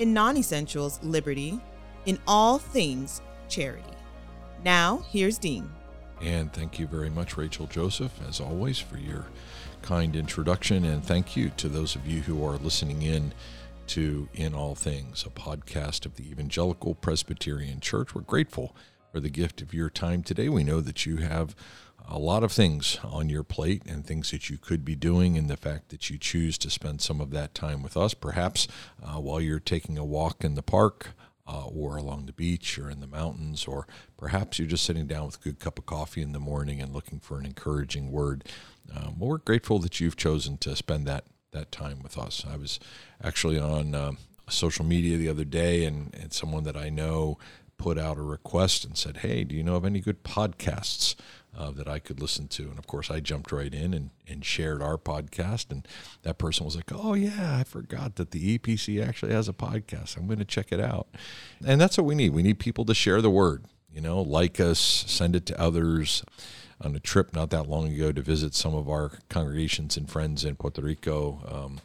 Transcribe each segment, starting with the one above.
in non essentials, liberty, in all things, charity. Now, here's Dean. And thank you very much, Rachel Joseph, as always, for your kind introduction. And thank you to those of you who are listening in to In All Things, a podcast of the Evangelical Presbyterian Church. We're grateful for the gift of your time today. We know that you have a lot of things on your plate and things that you could be doing, and the fact that you choose to spend some of that time with us, perhaps uh, while you're taking a walk in the park. Uh, or along the beach or in the mountains, or perhaps you're just sitting down with a good cup of coffee in the morning and looking for an encouraging word. Um, well, we're grateful that you've chosen to spend that that time with us. I was actually on uh, social media the other day, and, and someone that I know put out a request and said, Hey, do you know of any good podcasts uh, that I could listen to? And of course, I jumped right in and, and shared our podcast. And that person was like, Oh, yeah, I forgot that the EPC actually has a podcast. I'm going to check it out. And that's what we need. We need people to share the word, you know, like us, send it to others. On a trip not that long ago to visit some of our congregations and friends in Puerto Rico, um,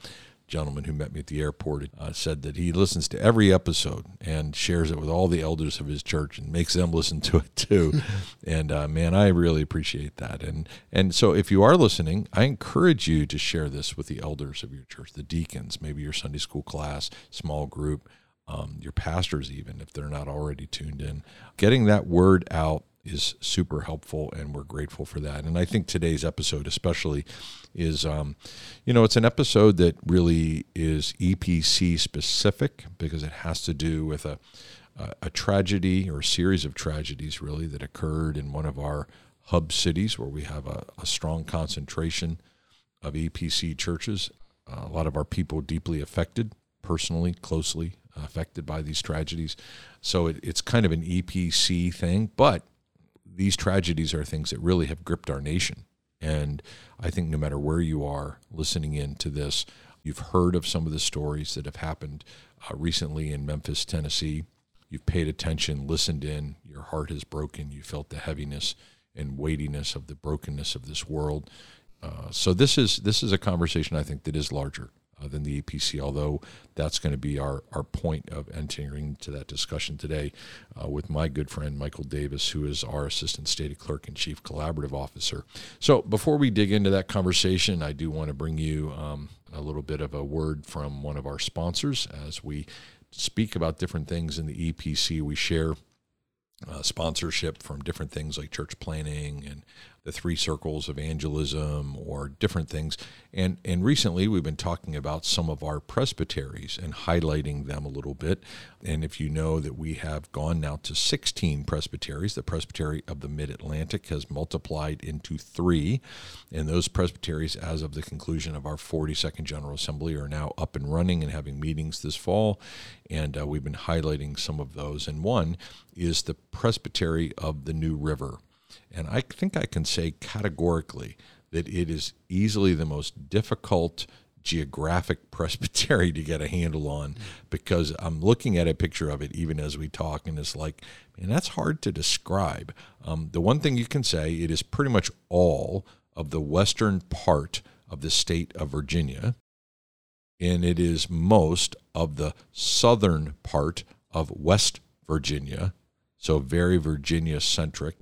gentleman who met me at the airport uh, said that he listens to every episode and shares it with all the elders of his church and makes them listen to it too. and uh, man, I really appreciate that. And and so if you are listening, I encourage you to share this with the elders of your church, the deacons, maybe your Sunday school class, small group. Um, your pastors, even if they're not already tuned in, getting that word out is super helpful, and we're grateful for that. And I think today's episode, especially, is um, you know it's an episode that really is EPC specific because it has to do with a a tragedy or a series of tragedies really that occurred in one of our hub cities where we have a, a strong concentration of EPC churches. Uh, a lot of our people deeply affected, personally, closely affected by these tragedies. So it, it's kind of an EPC thing, but these tragedies are things that really have gripped our nation. And I think no matter where you are listening in to this, you've heard of some of the stories that have happened uh, recently in Memphis, Tennessee. You've paid attention, listened in, your heart has broken, you felt the heaviness and weightiness of the brokenness of this world. Uh, so this is this is a conversation I think that is larger uh, than the EPC, although that's going to be our, our point of entering into that discussion today uh, with my good friend Michael Davis, who is our Assistant State Clerk and Chief Collaborative Officer. So before we dig into that conversation, I do want to bring you um, a little bit of a word from one of our sponsors as we speak about different things in the EPC. We share uh, sponsorship from different things like church planning and the three circles evangelism or different things. And and recently we've been talking about some of our presbyteries and highlighting them a little bit. And if you know that we have gone now to 16 presbyteries, the presbytery of the Mid-Atlantic has multiplied into 3, and those presbyteries as of the conclusion of our 42nd General Assembly are now up and running and having meetings this fall. And uh, we've been highlighting some of those. And one is the presbytery of the New River. And I think I can say categorically that it is easily the most difficult geographic presbytery to get a handle on because I'm looking at a picture of it even as we talk, and it's like, and that's hard to describe. Um, the one thing you can say, it is pretty much all of the western part of the state of Virginia, and it is most of the southern part of West Virginia, so very Virginia centric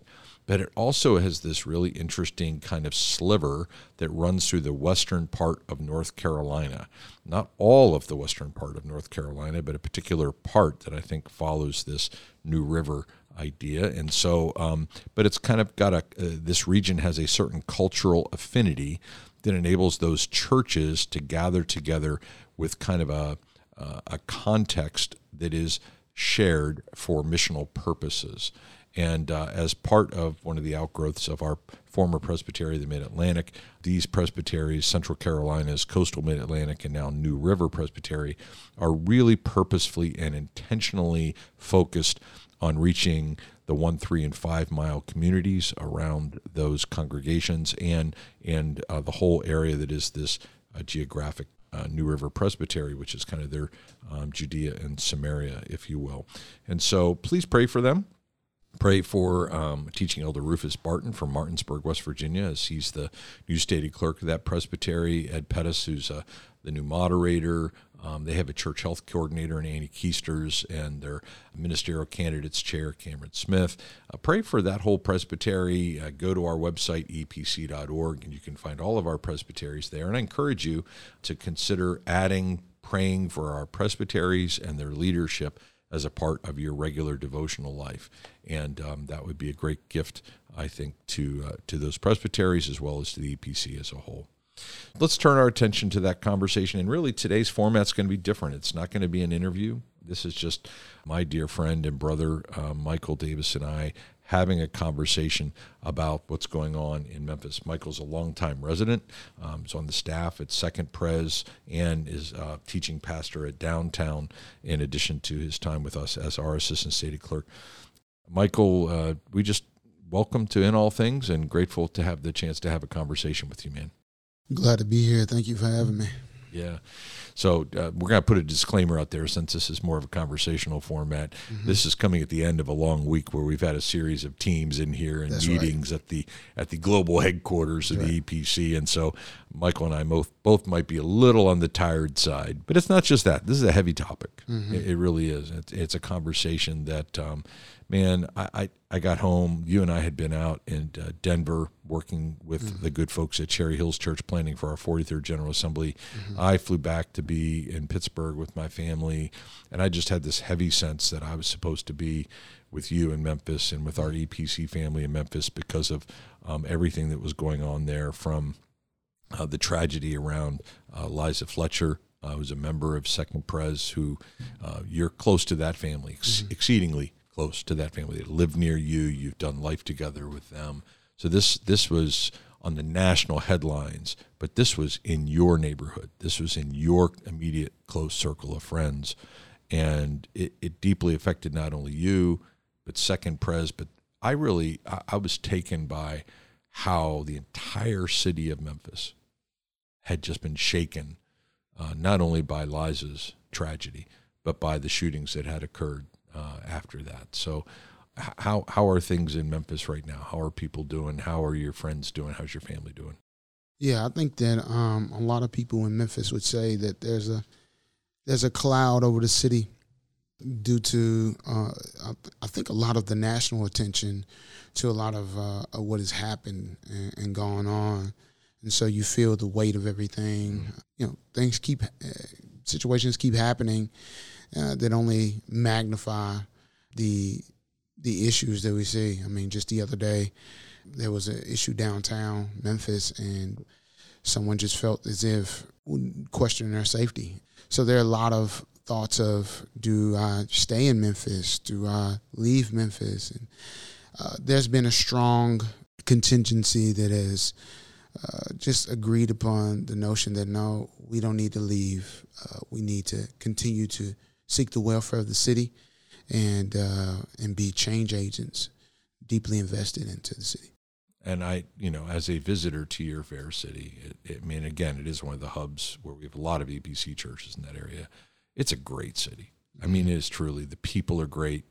but it also has this really interesting kind of sliver that runs through the western part of North Carolina. Not all of the western part of North Carolina, but a particular part that I think follows this New River idea. And so, um, but it's kind of got a, uh, this region has a certain cultural affinity that enables those churches to gather together with kind of a, uh, a context that is shared for missional purposes. And uh, as part of one of the outgrowths of our former presbytery, the Mid Atlantic, these presbyteries, Central Carolina's Coastal Mid Atlantic, and now New River Presbytery, are really purposefully and intentionally focused on reaching the one, three, and five mile communities around those congregations and and uh, the whole area that is this uh, geographic uh, New River Presbytery, which is kind of their um, Judea and Samaria, if you will. And so please pray for them. Pray for um, teaching elder Rufus Barton from Martinsburg, West Virginia, as he's the new stated clerk of that presbytery. Ed Pettis, who's uh, the new moderator. Um, they have a church health coordinator in Annie Keisters and their ministerial candidates chair, Cameron Smith. Uh, pray for that whole presbytery. Uh, go to our website, epc.org, and you can find all of our presbyteries there. And I encourage you to consider adding praying for our presbyteries and their leadership as a part of your regular devotional life. And um, that would be a great gift, I think, to, uh, to those presbyteries as well as to the EPC as a whole. Let's turn our attention to that conversation. And really, today's format's going to be different. It's not going to be an interview. This is just my dear friend and brother, uh, Michael Davis, and I having a conversation about what's going on in Memphis. Michael's a longtime resident. Um, he's on the staff at Second Pres and is uh, teaching pastor at Downtown in addition to his time with us as our assistant state clerk. Michael, uh, we just welcome to In All Things and grateful to have the chance to have a conversation with you, man. Glad to be here. Thank you for having me. Yeah. So uh, we're going to put a disclaimer out there since this is more of a conversational format. Mm-hmm. This is coming at the end of a long week where we've had a series of teams in here and That's meetings right. at the at the global headquarters of right. the EPC, and so Michael and I both both might be a little on the tired side, but it's not just that. This is a heavy topic. Mm-hmm. It, it, really is. It's, it's a conversation that um, man, I, I, I, got home. You and I had been out in uh, Denver working with mm-hmm. the good folks at Cherry Hills Church planning for our 43rd General Assembly. Mm-hmm. I flew back to be in Pittsburgh with my family, and I just had this heavy sense that I was supposed to be with you in Memphis and with our EPC family in Memphis because of um, everything that was going on there from uh, the tragedy around uh, Liza Fletcher uh, who's a member of Second Pres, who uh, you're close to that family, ex- mm-hmm. exceedingly close to that family. They live near you. You've done life together with them. So this this was on the national headlines, but this was in your neighborhood. This was in your immediate close circle of friends, and it, it deeply affected not only you, but Second Pres. But I really I, I was taken by how the entire city of Memphis had just been shaken, uh, not only by Liza's tragedy, but by the shootings that had occurred uh, after that. So, how how are things in Memphis right now? How are people doing? How are your friends doing? How's your family doing? Yeah, I think that um, a lot of people in Memphis would say that there's a there's a cloud over the city due to uh, I think a lot of the national attention to a lot of, uh, of what has happened and, and, gone on, and so you feel the weight of everything. Mm-hmm. You know, things keep uh, situations keep happening, uh, that only magnify the the issues that we see. I mean, just the other day, there was an issue downtown Memphis, and someone just felt as if questioning their safety. So there are a lot of thoughts of do I stay in Memphis? Do I leave Memphis? And uh, there's been a strong contingency that has uh, just agreed upon the notion that no, we don't need to leave. Uh, we need to continue to seek the welfare of the city and uh, and be change agents deeply invested into the city. And I, you know, as a visitor to your fair city, it, it, I mean, again, it is one of the hubs where we have a lot of EPC churches in that area. It's a great city. I mean, it is truly. The people are great.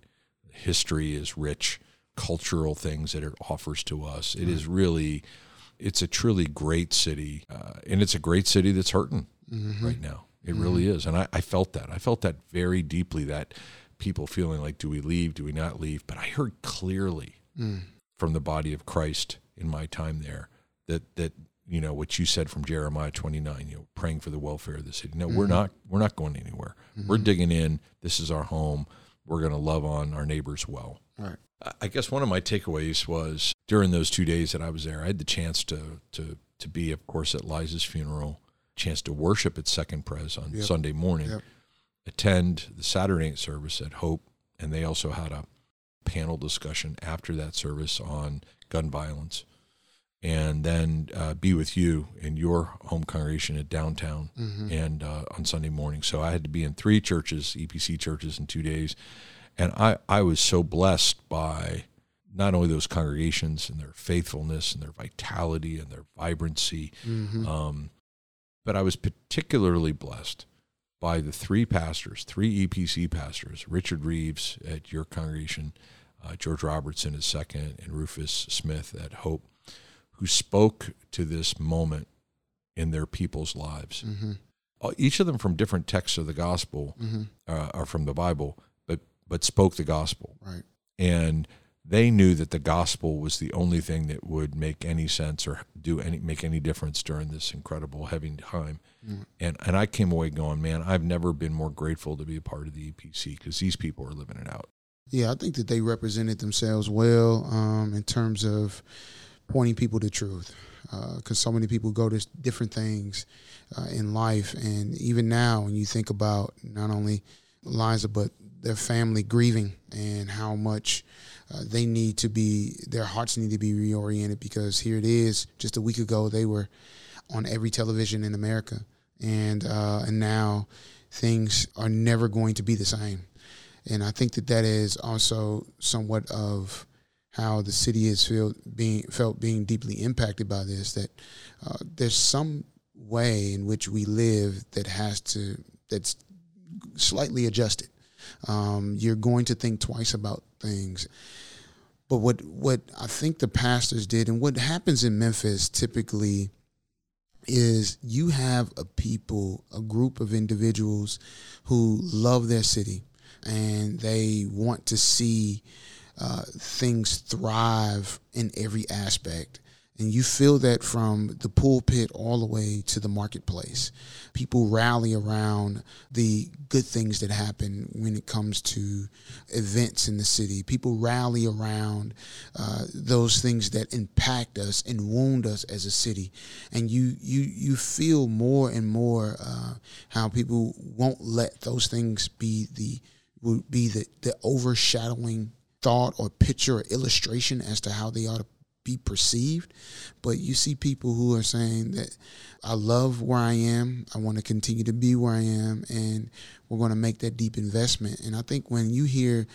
History is rich. Cultural things that it offers to us. It is really, it's a truly great city, uh, and it's a great city that's hurting mm-hmm. right now. It mm-hmm. really is. And I, I felt that. I felt that very deeply that people feeling like, do we leave? Do we not leave? But I heard clearly mm. from the body of Christ in my time there that, that, you know, what you said from Jeremiah 29, you know, praying for the welfare of the city. No, mm-hmm. we're not, we're not going anywhere. Mm-hmm. We're digging in. This is our home. We're going to love on our neighbors well. Right. I guess one of my takeaways was during those two days that I was there, I had the chance to, to, to be, of course, at Liza's funeral chance to worship at Second Pres on yep. Sunday morning, yep. attend the Saturday night service at Hope, and they also had a panel discussion after that service on gun violence and then uh, be with you in your home congregation at downtown Mm-hmm. and uh, on Sunday morning. So I had to be in three churches, EPC churches, in two days, and I I was so blessed by not only those congregations and their faithfulness and their vitality and their vibrancy, Mm-hmm. um, but I was particularly blessed by the three pastors, three EPC pastors, Richard Reeves at your congregation, uh, George Robertson at Second, and Rufus Smith at Hope, who spoke to this moment in their people's lives. Mm-hmm. Uh, Each of them from different texts of the gospel Mm-hmm. uh, or from the Bible, but but spoke the gospel, Right. and they knew that the gospel was the only thing that would make any sense or do any make any difference during this incredible heavy time. Mm. And and I came away going, man, I've never been more grateful to be a part of the EPC because these people are living it out. Yeah, I think that they represented themselves well um, in terms of pointing people to truth. Because so many people go to different things uh, in life, and even now, when you think about not only Liza but their family grieving and how much uh, they need to be, their hearts need to be reoriented. Because here it is, just a week ago, they were on every television in America, and uh, and now things are never going to be the same and I think that that is also somewhat of how the city is feel being felt being deeply impacted by this. That uh, there's some way in which we live that has to that's slightly adjusted. Um, you're going to think twice about things. But what what I think the pastors did, and what happens in Memphis typically, is you have a people, a group of individuals who love their city and they want to see uh, things thrive in every aspect. And you feel that from the pulpit all the way to the marketplace. People rally around the good things that happen when it comes to events in the city. People rally around uh, those things that impact us and wound us as a city. And you you you feel more and more uh, how people won't let those things be the be the, the overshadowing thought or picture or illustration as to how they ought to be perceived. But you see people who are saying that I love where I am, I want to continue to be where I am, and we're going to make that deep investment. And I think when you hear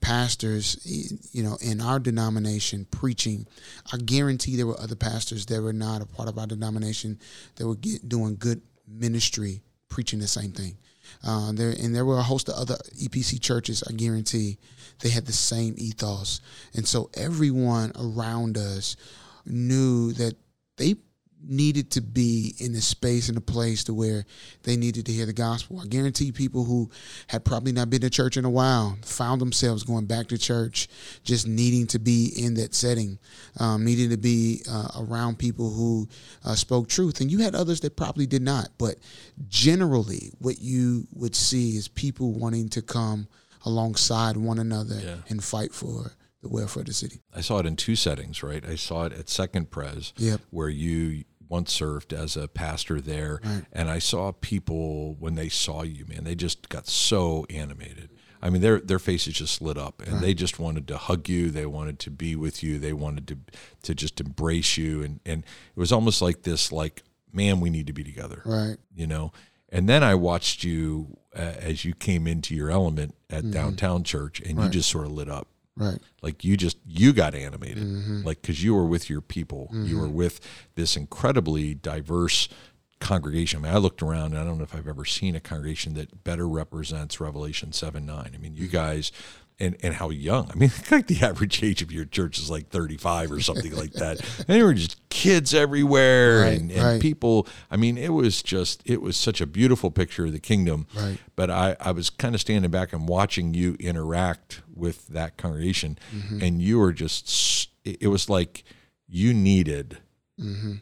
pastors, you know, in our denomination preaching, I guarantee there were other pastors that were not a part of our denomination that were get, doing good ministry preaching the same thing. Uh, there and there were a host of other EPC churches. I guarantee they had the same ethos, and so everyone around us knew that they needed to be in a space and a place to where they needed to hear the gospel. I guarantee people who had probably not been to church in a while found themselves going back to church, just needing to be in that setting, um, needing to be uh, around people who uh, spoke truth. And you had others that probably did not. But generally, what you would see is people wanting to come alongside one another Yeah. and fight for the welfare of the city. I saw it in two settings, right? I saw it at Second Pres, Yep. where you once served as a pastor there, Right. and I saw people when they saw you, man, they just got so animated. I mean, their their faces just lit up, and they just wanted to hug you. They wanted to be with you. They wanted to to just embrace you, and and it was almost like this, like, man, we need to be together Right. you know and then i watched you uh, as you came into your element at downtown church and you just sort of lit up. Right. like you just you got animated. Mm-hmm. like because you were with your people. You were with this incredibly diverse congregation. I mean i looked around and i don't know if i've ever seen a congregation that better represents revelation 7 9 i mean you guys and, and how young. I mean, like the average age of your church is like 35 or something like that. And there were just kids everywhere Right, and, and right. people. I mean, it was just, it was such a beautiful picture of the kingdom. Right. But I, I was kind of standing back and watching you interact with that congregation. Mm-hmm. And you were just, it it was like you needed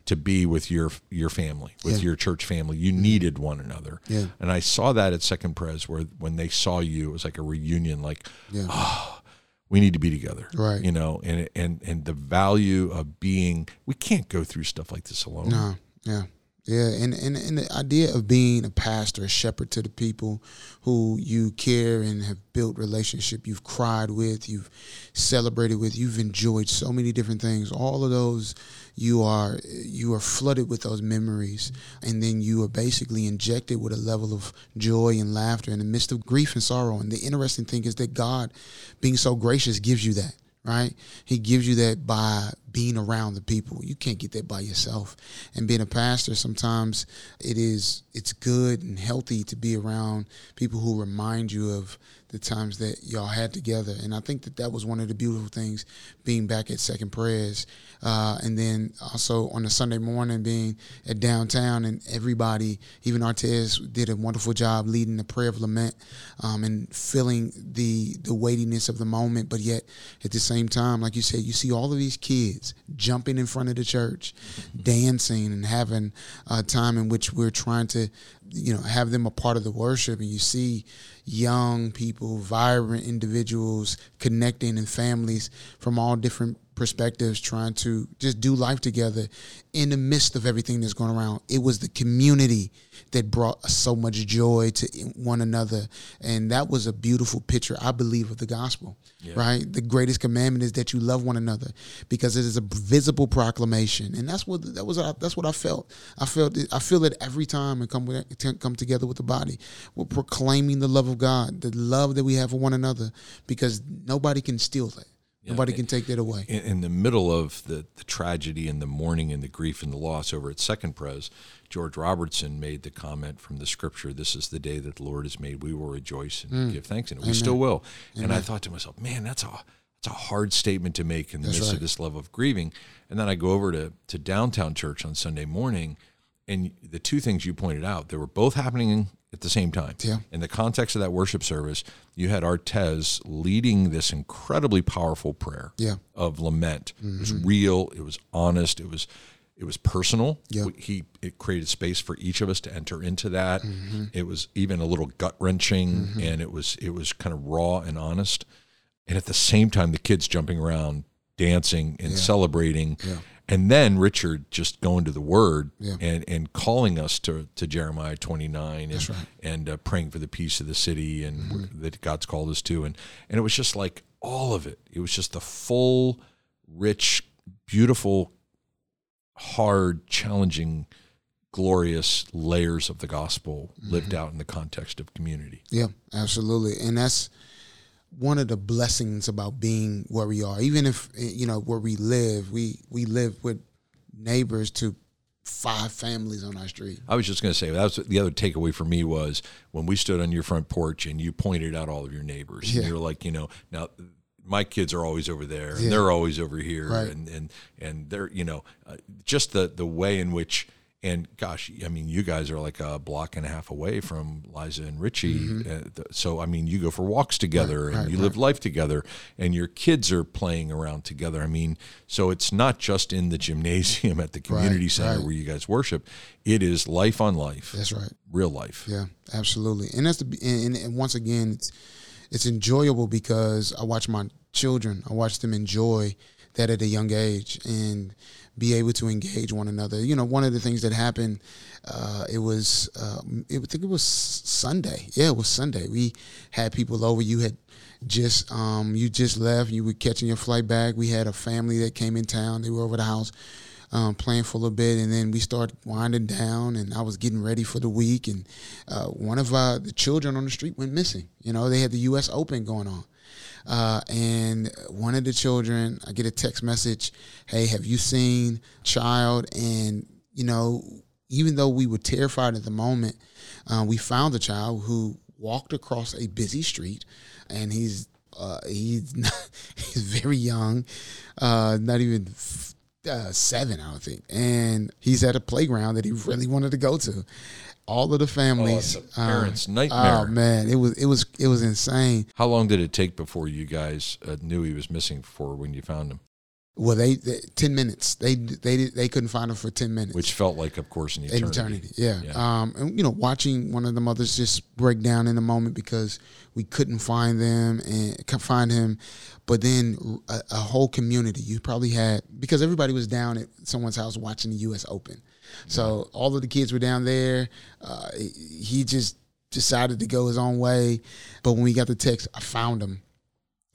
to be with your your family, with Mm-hmm. Yeah. your church family. You needed one another. Yeah. And I saw that at Second Pres where when they saw you, it was like a reunion, like, Yeah. oh, we need to be together. Right. You know, and and and the value of being we can't go through stuff like this alone. No, yeah, Yeah, and, and and the idea of being a pastor, a shepherd to the people who you care and have built relationship, you've cried with, you've celebrated with, you've enjoyed so many different things. All of those you are you are flooded with those memories and then you are basically injected with a level of joy and laughter in the midst of grief and sorrow. And the interesting thing is that God being so gracious gives you that right? He gives you that by being around the people. You can't get that by yourself. And being a pastor, sometimes it is it's good and healthy to be around people who remind you of the times that y'all had together. And I think that that was one of the beautiful things being back at Second Pres. Uh, and then also on a Sunday morning being at downtown and everybody, even Artez did a wonderful job leading the prayer of lament um, and feeling the, the weightiness of the moment. But yet at the same time, like you said, you see all of these kids jumping in front of the church, dancing and having a time in which we're trying to, you know, have them a part of the worship. And you see young people, vibrant individuals connecting and families from all different perspectives trying to just do life together in the midst of everything that's going around. It was the community that brought so much joy to one another. And that was a beautiful picture, I believe, of the gospel, yeah. right? The greatest commandment is that you love one another because it is a visible proclamation. And that's what, that was, that's what I felt. I felt, it, I feel it every time and come, with, come together with the body. We're proclaiming the love of God, the love that we have for one another because nobody can steal that. Yeah, Nobody can take that away. In, in, the middle of the, the tragedy and the mourning and the grief and the loss over at Second Pres, George Robertson made the comment from the scripture, This is the day that the Lord has made. We will rejoice and mm. give thanks in it. We Amen. still will. Amen. And I thought to myself, man, that's a that's a hard statement to make in the that's midst right. of this love of grieving. And then I go over to, to downtown church on Sunday morning, and the two things you pointed out, they were both happening at the same time. Yeah. In the context of that worship service, you had Artez leading this incredibly powerful prayer yeah. of lament. Mm-hmm. It was mm-hmm. real, it was honest, it was it was personal. Yeah. He it created space for each of us to enter into that. Mm-hmm. It was even a little gut wrenching mm-hmm. and it was it was kind of raw and honest. And at the same time the kids jumping around, dancing and yeah. celebrating. Yeah and then Richard just going to the Word yeah. and and calling us to to Jeremiah twenty nine and right. and uh, praying for the peace of the city and mm-hmm. that God's called us to and and it was just like all of it. It was just the full, rich, beautiful, hard, challenging, glorious layers of the gospel mm-hmm. lived out in the context of community. Yeah, absolutely, and that's one of the blessings about being where we are, even if you know where we live, we we live with neighbors to five families on our street. I was just going to say that was the other takeaway for me was when we stood on your front porch and you pointed out all of your neighbors. Yeah. And you're like, you know, now my kids are always over there and yeah. they're always over here right. and and and they're you know uh, just the the way in which and gosh, I mean, you guys are like a block and a half away from Liza and Richie. Mm-hmm. Uh, so, I mean, you go for walks together right, and right, you right. live life together, and your kids are playing around together. I mean, so it's not just in the gymnasium at the community center where you guys worship. It is life on life. That's right. Real life. Yeah, absolutely. And that's the and, and once again, it's it's enjoyable because I watch my children. I watch them enjoy that at a young age and be able to engage one another. You know, one of the things that happened, uh, it was, uh, it, I think it was Sunday. Yeah, it was Sunday. We had people over. You had just, um, you just left. You were catching your flight back. We had a family that came in town. They were over the house. Um, playing for a little bit, and then we started winding down, and I was getting ready for the week, and uh, one of uh, the children on the street went missing. You know, they had the U.S. Open going on, uh, and one of the children, I get a text message, "Hey, have you seen child?" And you know, even though we were terrified at the moment, uh, we found the child who walked across a busy street, and he's uh, he's not, he's very young, uh, not even uh, seven, I don't think, and he's at a playground that he really wanted to go to all of the families. Oh, parents' um, nightmare. Oh man, it was it was it was insane. How long did it take before you guys uh, knew he was missing for when you found him? Well, they, they ten minutes. They they they couldn't find him for ten minutes, which felt like, of course, an eternity. An eternity. Yeah. Um, and you know, watching one of the mothers just break down in the moment because we couldn't find them and find him, but then a, a whole community. You probably had because everybody was down at someone's house watching the U.S. Open, so all of the kids were down there. Uh, he just decided to go his own way, but when we got the text, I found him.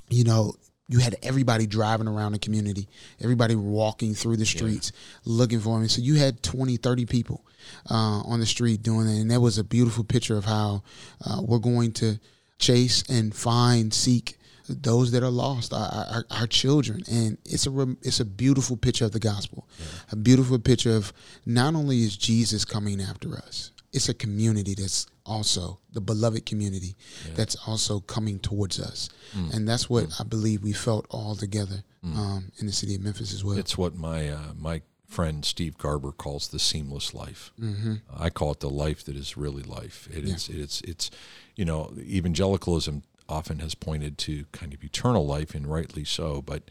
You know, you had everybody driving around the community, everybody walking through the streets looking for him. So you had 20, 30 people uh, on the street doing that. And that was a beautiful picture of how uh, we're going to chase and find, seek those that are lost, our, our, our children. And it's a, it's a beautiful picture of the gospel, a beautiful picture of not only is Jesus coming after us, it's a community that's also the beloved community that's also coming towards us, and that's what I believe we felt all together um, in the city of Memphis as well. It's what my uh, my friend Steve Garber calls the seamless life. Mm-hmm. I call it the life that is really life. It is. It's. It's. You know, evangelicalism often has pointed to kind of eternal life, and rightly so. But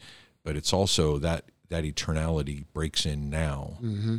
but it's also that that eternality breaks in now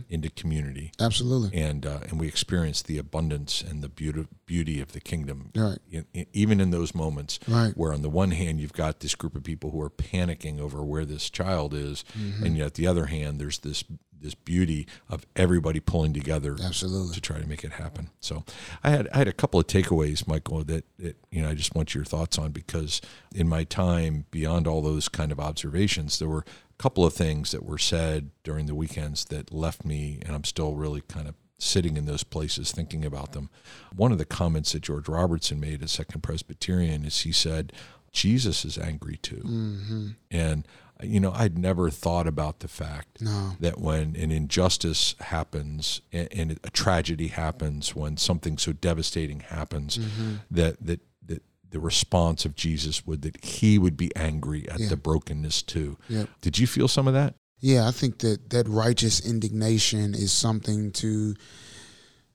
into community, Absolutely, and uh, and we experience the abundance and the beauty beauty of the kingdom. Right. In, in- even in those moments, Right. where on the one hand you've got this group of people who are panicking over where this child is, Mm-hmm. and yet the other hand there's this this beauty of everybody pulling together Absolutely. to try to make it happen. So I had I had a couple of takeaways, Michael, that, that you know I just want your thoughts on because in my time beyond all those kind of observations, there were a couple of things that were said during the weekends that left me, and I'm still really kind of sitting in those places thinking about them. One of the comments that George Robertson made at Second Presbyterian is he said, Jesus is angry too. Mm-hmm. And, you know, I'd never thought about the fact No. that when an injustice happens and, and a tragedy happens, when something so devastating happens, mm-hmm. that, that, that the response of Jesus would that he would be angry at Yeah. the brokenness too. Yep. Did you feel some of that? Yeah, I think that that righteous indignation is something to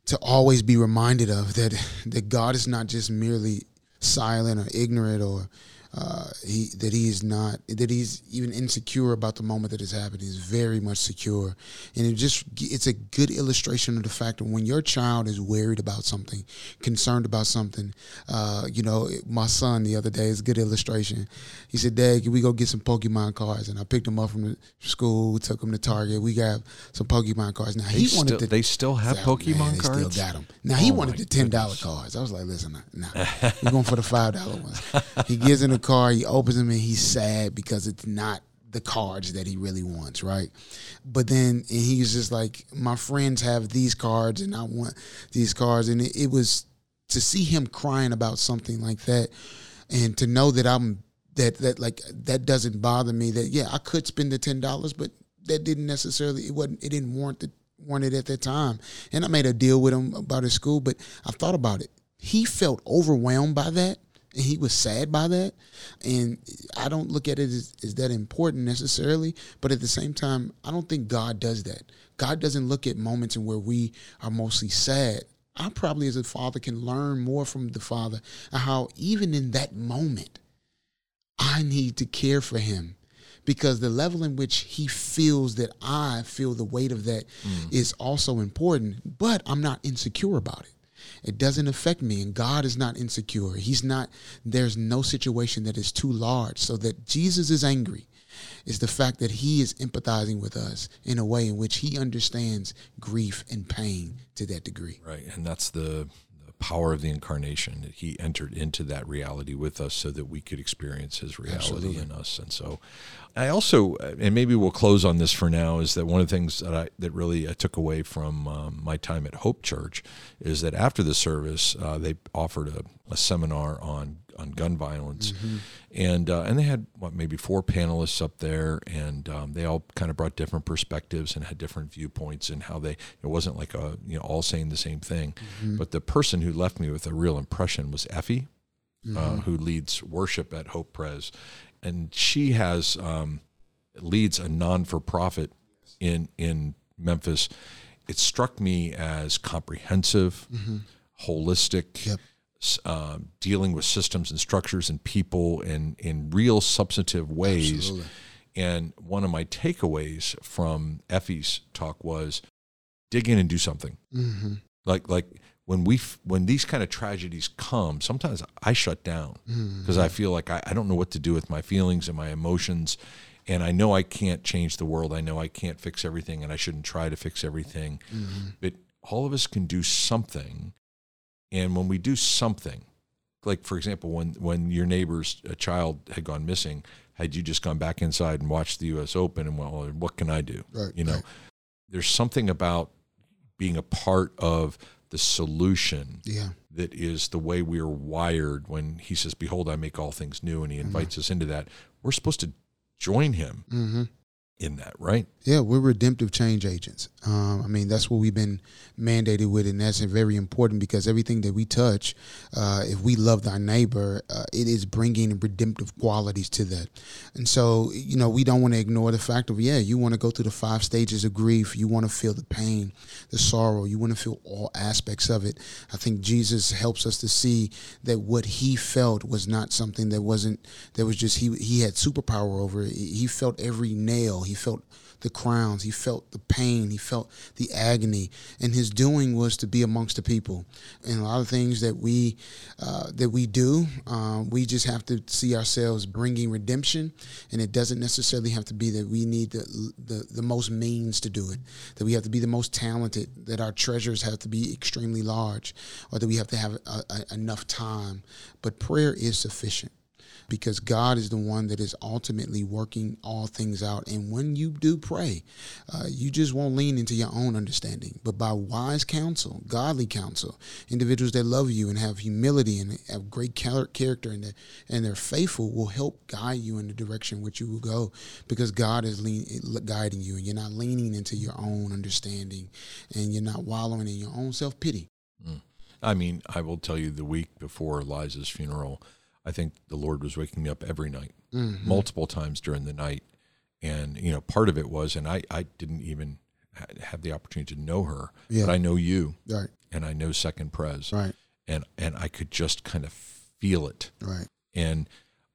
to always be reminded of that that God is not just merely silent or ignorant or uh, he that he is not that he's even insecure about the moment that has happened. He's very much secure, and it just it's a good illustration of the fact that when your child is worried about something, concerned about something, uh, you know, my son the other day is a good illustration. He said, "Dad, can we go get some Pokemon cards?" And I picked him up from the school, took him to Target. We got some Pokemon cards. Now They he still, wanted to they still have Man, Pokemon they cards. Still got them. Now he Oh wanted the ten dollar cards. I was like, listen, nah, we're going for the five dollar ones. He gives him the card. He opens them and he's sad because it's not the cards that he really wants, right? But then and he's just like, my friends have these cards and I want these cards, and it, it was to see him crying about something like that, and to know that I'm that that like that doesn't bother me. That yeah, I could spend the ten dollars, but that didn't necessarily it wasn't it didn't warrant the it at that time. And I made a deal with him about his school, but I thought about it. He felt overwhelmed by that he was sad by that. And I don't look at it as, as that important necessarily, but at the same time, I don't think God does that. God doesn't look at moments in where we are mostly sad. I probably as a father can learn more from the father how even in that moment, I need to care for him because the level in which he feels that I feel the weight of that mm. is also important, but I'm not insecure about it. It doesn't affect me, and God is not insecure. He's not, there's no situation that is too large. So that Jesus is angry is the fact that he is empathizing with us in a way in which he understands grief and pain to that degree. Right, and that's the, power of the incarnation that he entered into that reality with us, so that we could experience his reality Absolutely. in us. And so, I also, and maybe we'll close on this for now, is that one of the things that I that really I took away from um, my time at Hope Church is that after the service, uh, they offered a, a seminar on on gun violence, and uh, and they had what maybe four panelists up there, and um, they all kind of brought different perspectives and had different viewpoints and how they it wasn't like a you know all saying the same thing, but the person who left me with a real impression was Effie, uh, who leads worship at Hope Pres, and she has um, leads a non for profit in in Memphis. It struck me as comprehensive, holistic, Yep. Um, dealing with systems and structures and people in in real substantive ways. Absolutely. And one of my takeaways from Effie's talk was dig in and do something. Mm-hmm. Like like when we when these kind of tragedies come, sometimes I shut down because I feel like I, I don't know what to do with my feelings and my emotions. And I know I can't change the world. I know I can't fix everything and I shouldn't try to fix everything. But all of us can do something. And when we do something, like for example, when when your neighbor's a child had gone missing, had you just gone back inside and watched the U.S. Open and well, what can I do? Right, You know, right. there's something about being a part of the solution Yeah. that is the way we are wired. When he says, "Behold, I make all things new," and he invites us into that, we're supposed to join him Mm-hmm. In that, right? Yeah, we're redemptive change agents. Um, I mean, that's what we've been mandated with, and that's very important because everything that we touch, uh, if we love our neighbor, uh, it is bringing redemptive qualities to that. And so, you know, we don't want to ignore the fact of, yeah, you want to go through the five stages of grief. You want to feel the pain, the sorrow. You want to feel all aspects of it. I think Jesus helps us to see that what he felt was not something that wasn't, that was just, he, he had superpower over it. He felt every nail. He felt the crowns. He felt the pain. He felt the agony, and his doing was to be amongst the people. And a lot of things that we uh, that we do, uh, we just have to see ourselves bringing redemption, and it doesn't necessarily have to be that we need the, the the most means to do it. That we have to be the most talented. That our treasures have to be extremely large, or that we have to have a, a, enough time. But prayer is sufficient because God is the one that is ultimately working all things out. And when you do pray, uh, you just won't lean into your own understanding, but by wise counsel, godly counsel, individuals that love you and have humility and have great character and they're, and they're faithful will help guide you in the direction which you will go because God is lean, guiding you and you're not leaning into your own understanding and you're not wallowing in your own self pity. I mean, I will tell you the week before Liza's funeral, I think the Lord was waking me up every night, Mm-hmm. multiple times during the night. And, you know, part of it was, and I, I didn't even ha- have the opportunity to know her, Yeah. but I know you Right, and I know Second Pres. right, And, and I could just kind of feel it. right. And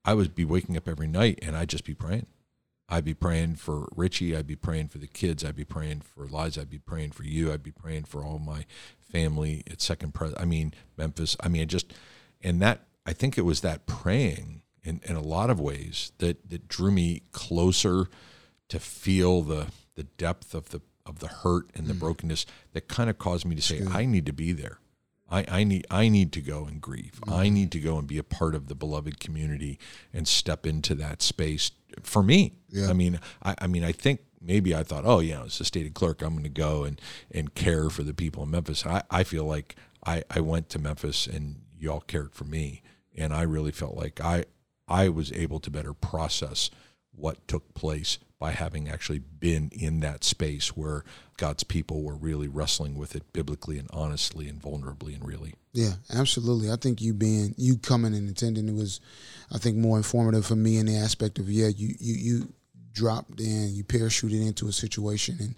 I would be waking up every night and I'd just be praying. I'd be praying for Richie. I'd be praying for the kids. I'd be praying for Liza. I'd be praying for you. I'd be praying for all my family at Second Pres. I mean, Memphis. I mean, just, and that, I think it was that praying in, in a lot of ways that, that drew me closer to feel the, the depth of the, of the hurt and the mm. brokenness that kind of caused me to say, I need to be there. I, I need I need to go and grieve. Mm-hmm. I need to go and be a part of the beloved community and step into that space for me. Yeah. I mean, I, I mean, I think maybe I thought, oh yeah, as a stated clerk, I'm going to go and and care for the people in Memphis. I, I feel like I, I went to Memphis and y'all cared for me, and I really felt like I I was able to better process what took place by having actually been in that space where God's people were really wrestling with it biblically and honestly and vulnerably and really. Yeah, absolutely. I think you being you coming and attending it was, I think, more informative for me in the aspect of yeah, you you you dropped in, you parachuted into a situation, and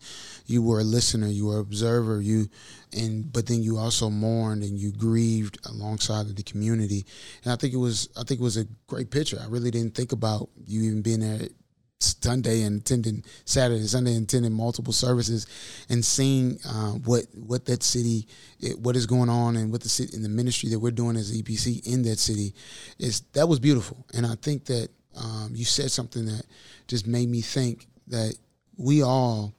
you were a listener, you were an observer, you, and but then you also mourned and you grieved alongside of the community, and I think it was I think it was a great picture. I really didn't think about you even being there Sunday and attending Saturday, Sunday, and attending multiple services, and seeing uh, what what that city, it, what is going on, and what the city in the ministry that we're doing as EPC in that city, is that was beautiful. And I think that um, you said something that just made me think that we all,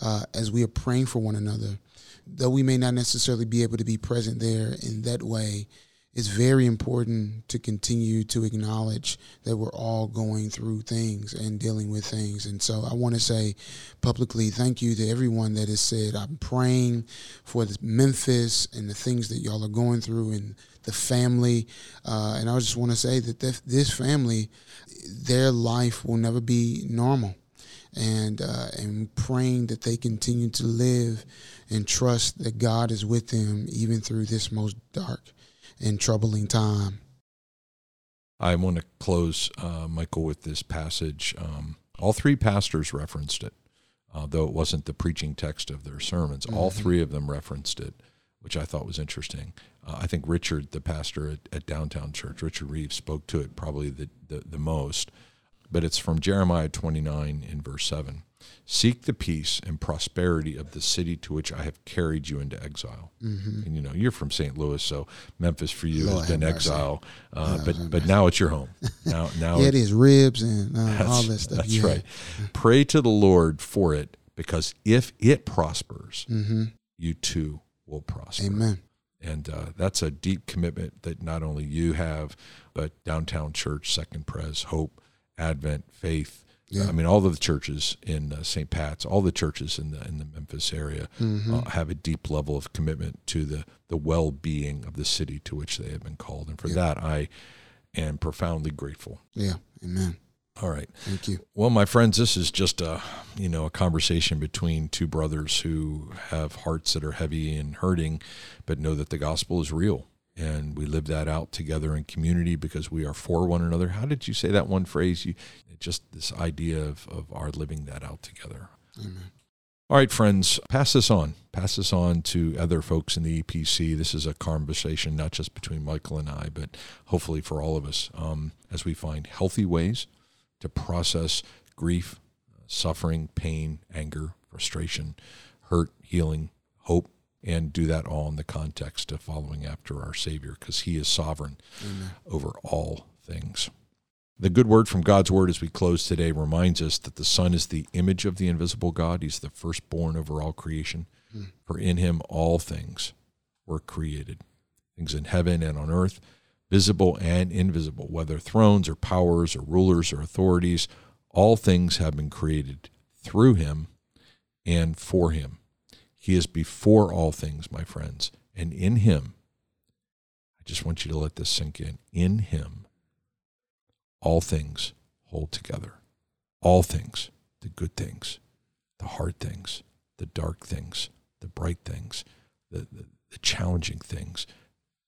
uh, as we are praying for one another, though we may not necessarily be able to be present there in that way, it's very important to continue to acknowledge that we're all going through things and dealing with things. And so I want to say publicly thank you to everyone that has said, I'm praying for Memphis and the things that y'all are going through and the family. Uh, and I just want to say that th- this family, their life will never be normal. And, uh, and praying that they continue to live and trust that God is with them even through this most dark and troubling time. I want to close, uh, Michael, with this passage. Um, all three pastors referenced it, uh, though it wasn't the preaching text of their sermons. All three of them referenced it, which I thought was interesting. Uh, I think Richard, the pastor at, at Downtown Church, Richard Reeves, spoke to it probably the, the, the most. but it's from Jeremiah 29 in verse 7. Seek the peace and prosperity of the city to which I have carried you into exile. Mm-hmm. And you know, you're from St. Louis, so Memphis for you Lord has been exile, uh, but but now it's your home. Now, now yeah, it is ribs and uh, all that stuff. That's yeah. right. Pray to the Lord for it, because if it prospers, mm-hmm. you too will prosper. Amen. And uh, that's a deep commitment that not only you have, but Downtown Church, Second Pres, Hope, Advent, Faith. Yeah. I mean, all of the churches in uh, St. Pat's, all the churches in the in the Memphis area Mm-hmm. uh, have a deep level of commitment to the the well being of the city to which they have been called, and for Yeah. that I am profoundly grateful. Yeah. Amen. All right. Thank you. Well, my friends, this is just a you know a conversation between two brothers who have hearts that are heavy and hurting, but know that the gospel is real, and we live that out together in community because we are for one another. How did you say that one phrase? You just this idea of of our living that out together. Amen. All right, friends, pass this on. Pass this on to other folks in the EPC. This is a conversation not just between Michael and I, but hopefully for all of us um, as we find healthy ways to process grief, suffering, pain, anger, frustration, hurt, healing, hope, and do that all in the context of following after our Savior because He is sovereign Amen. over all things. The good word from God's word as we close today reminds us that the Son is the image of the invisible God. He's the firstborn over all creation. Hmm. For in him all things were created, things in heaven and on earth, visible and invisible, whether thrones or powers or rulers or authorities, all things have been created through him and for him. He is before all things, my friends, and in him, I just want you to let this sink in. In him, all things hold together. All things, the good things, the hard things, the dark things, the bright things, the, the, the challenging things,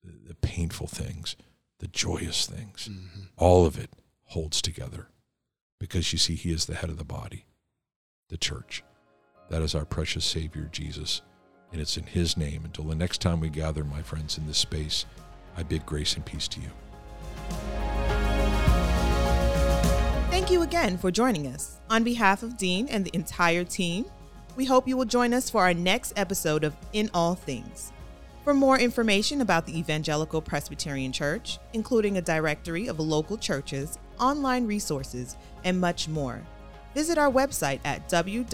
the, the painful things, the joyous things. Mm-hmm. All of it holds together because you see, He is the head of the body, the church. That is our precious Savior, Jesus. And it's in His name. Until the next time we gather, my friends, in this space, I bid grace and peace to you. Thank you again for joining us. On behalf of Dean and the entire team, we hope you will join us for our next episode of In All Things. For more information about the Evangelical Presbyterian Church, including a directory of local churches, online resources, and much more, visit our website at www.epc.org.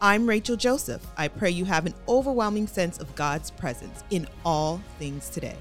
I'm Rachel Joseph. I pray you have an overwhelming sense of God's presence in all things today.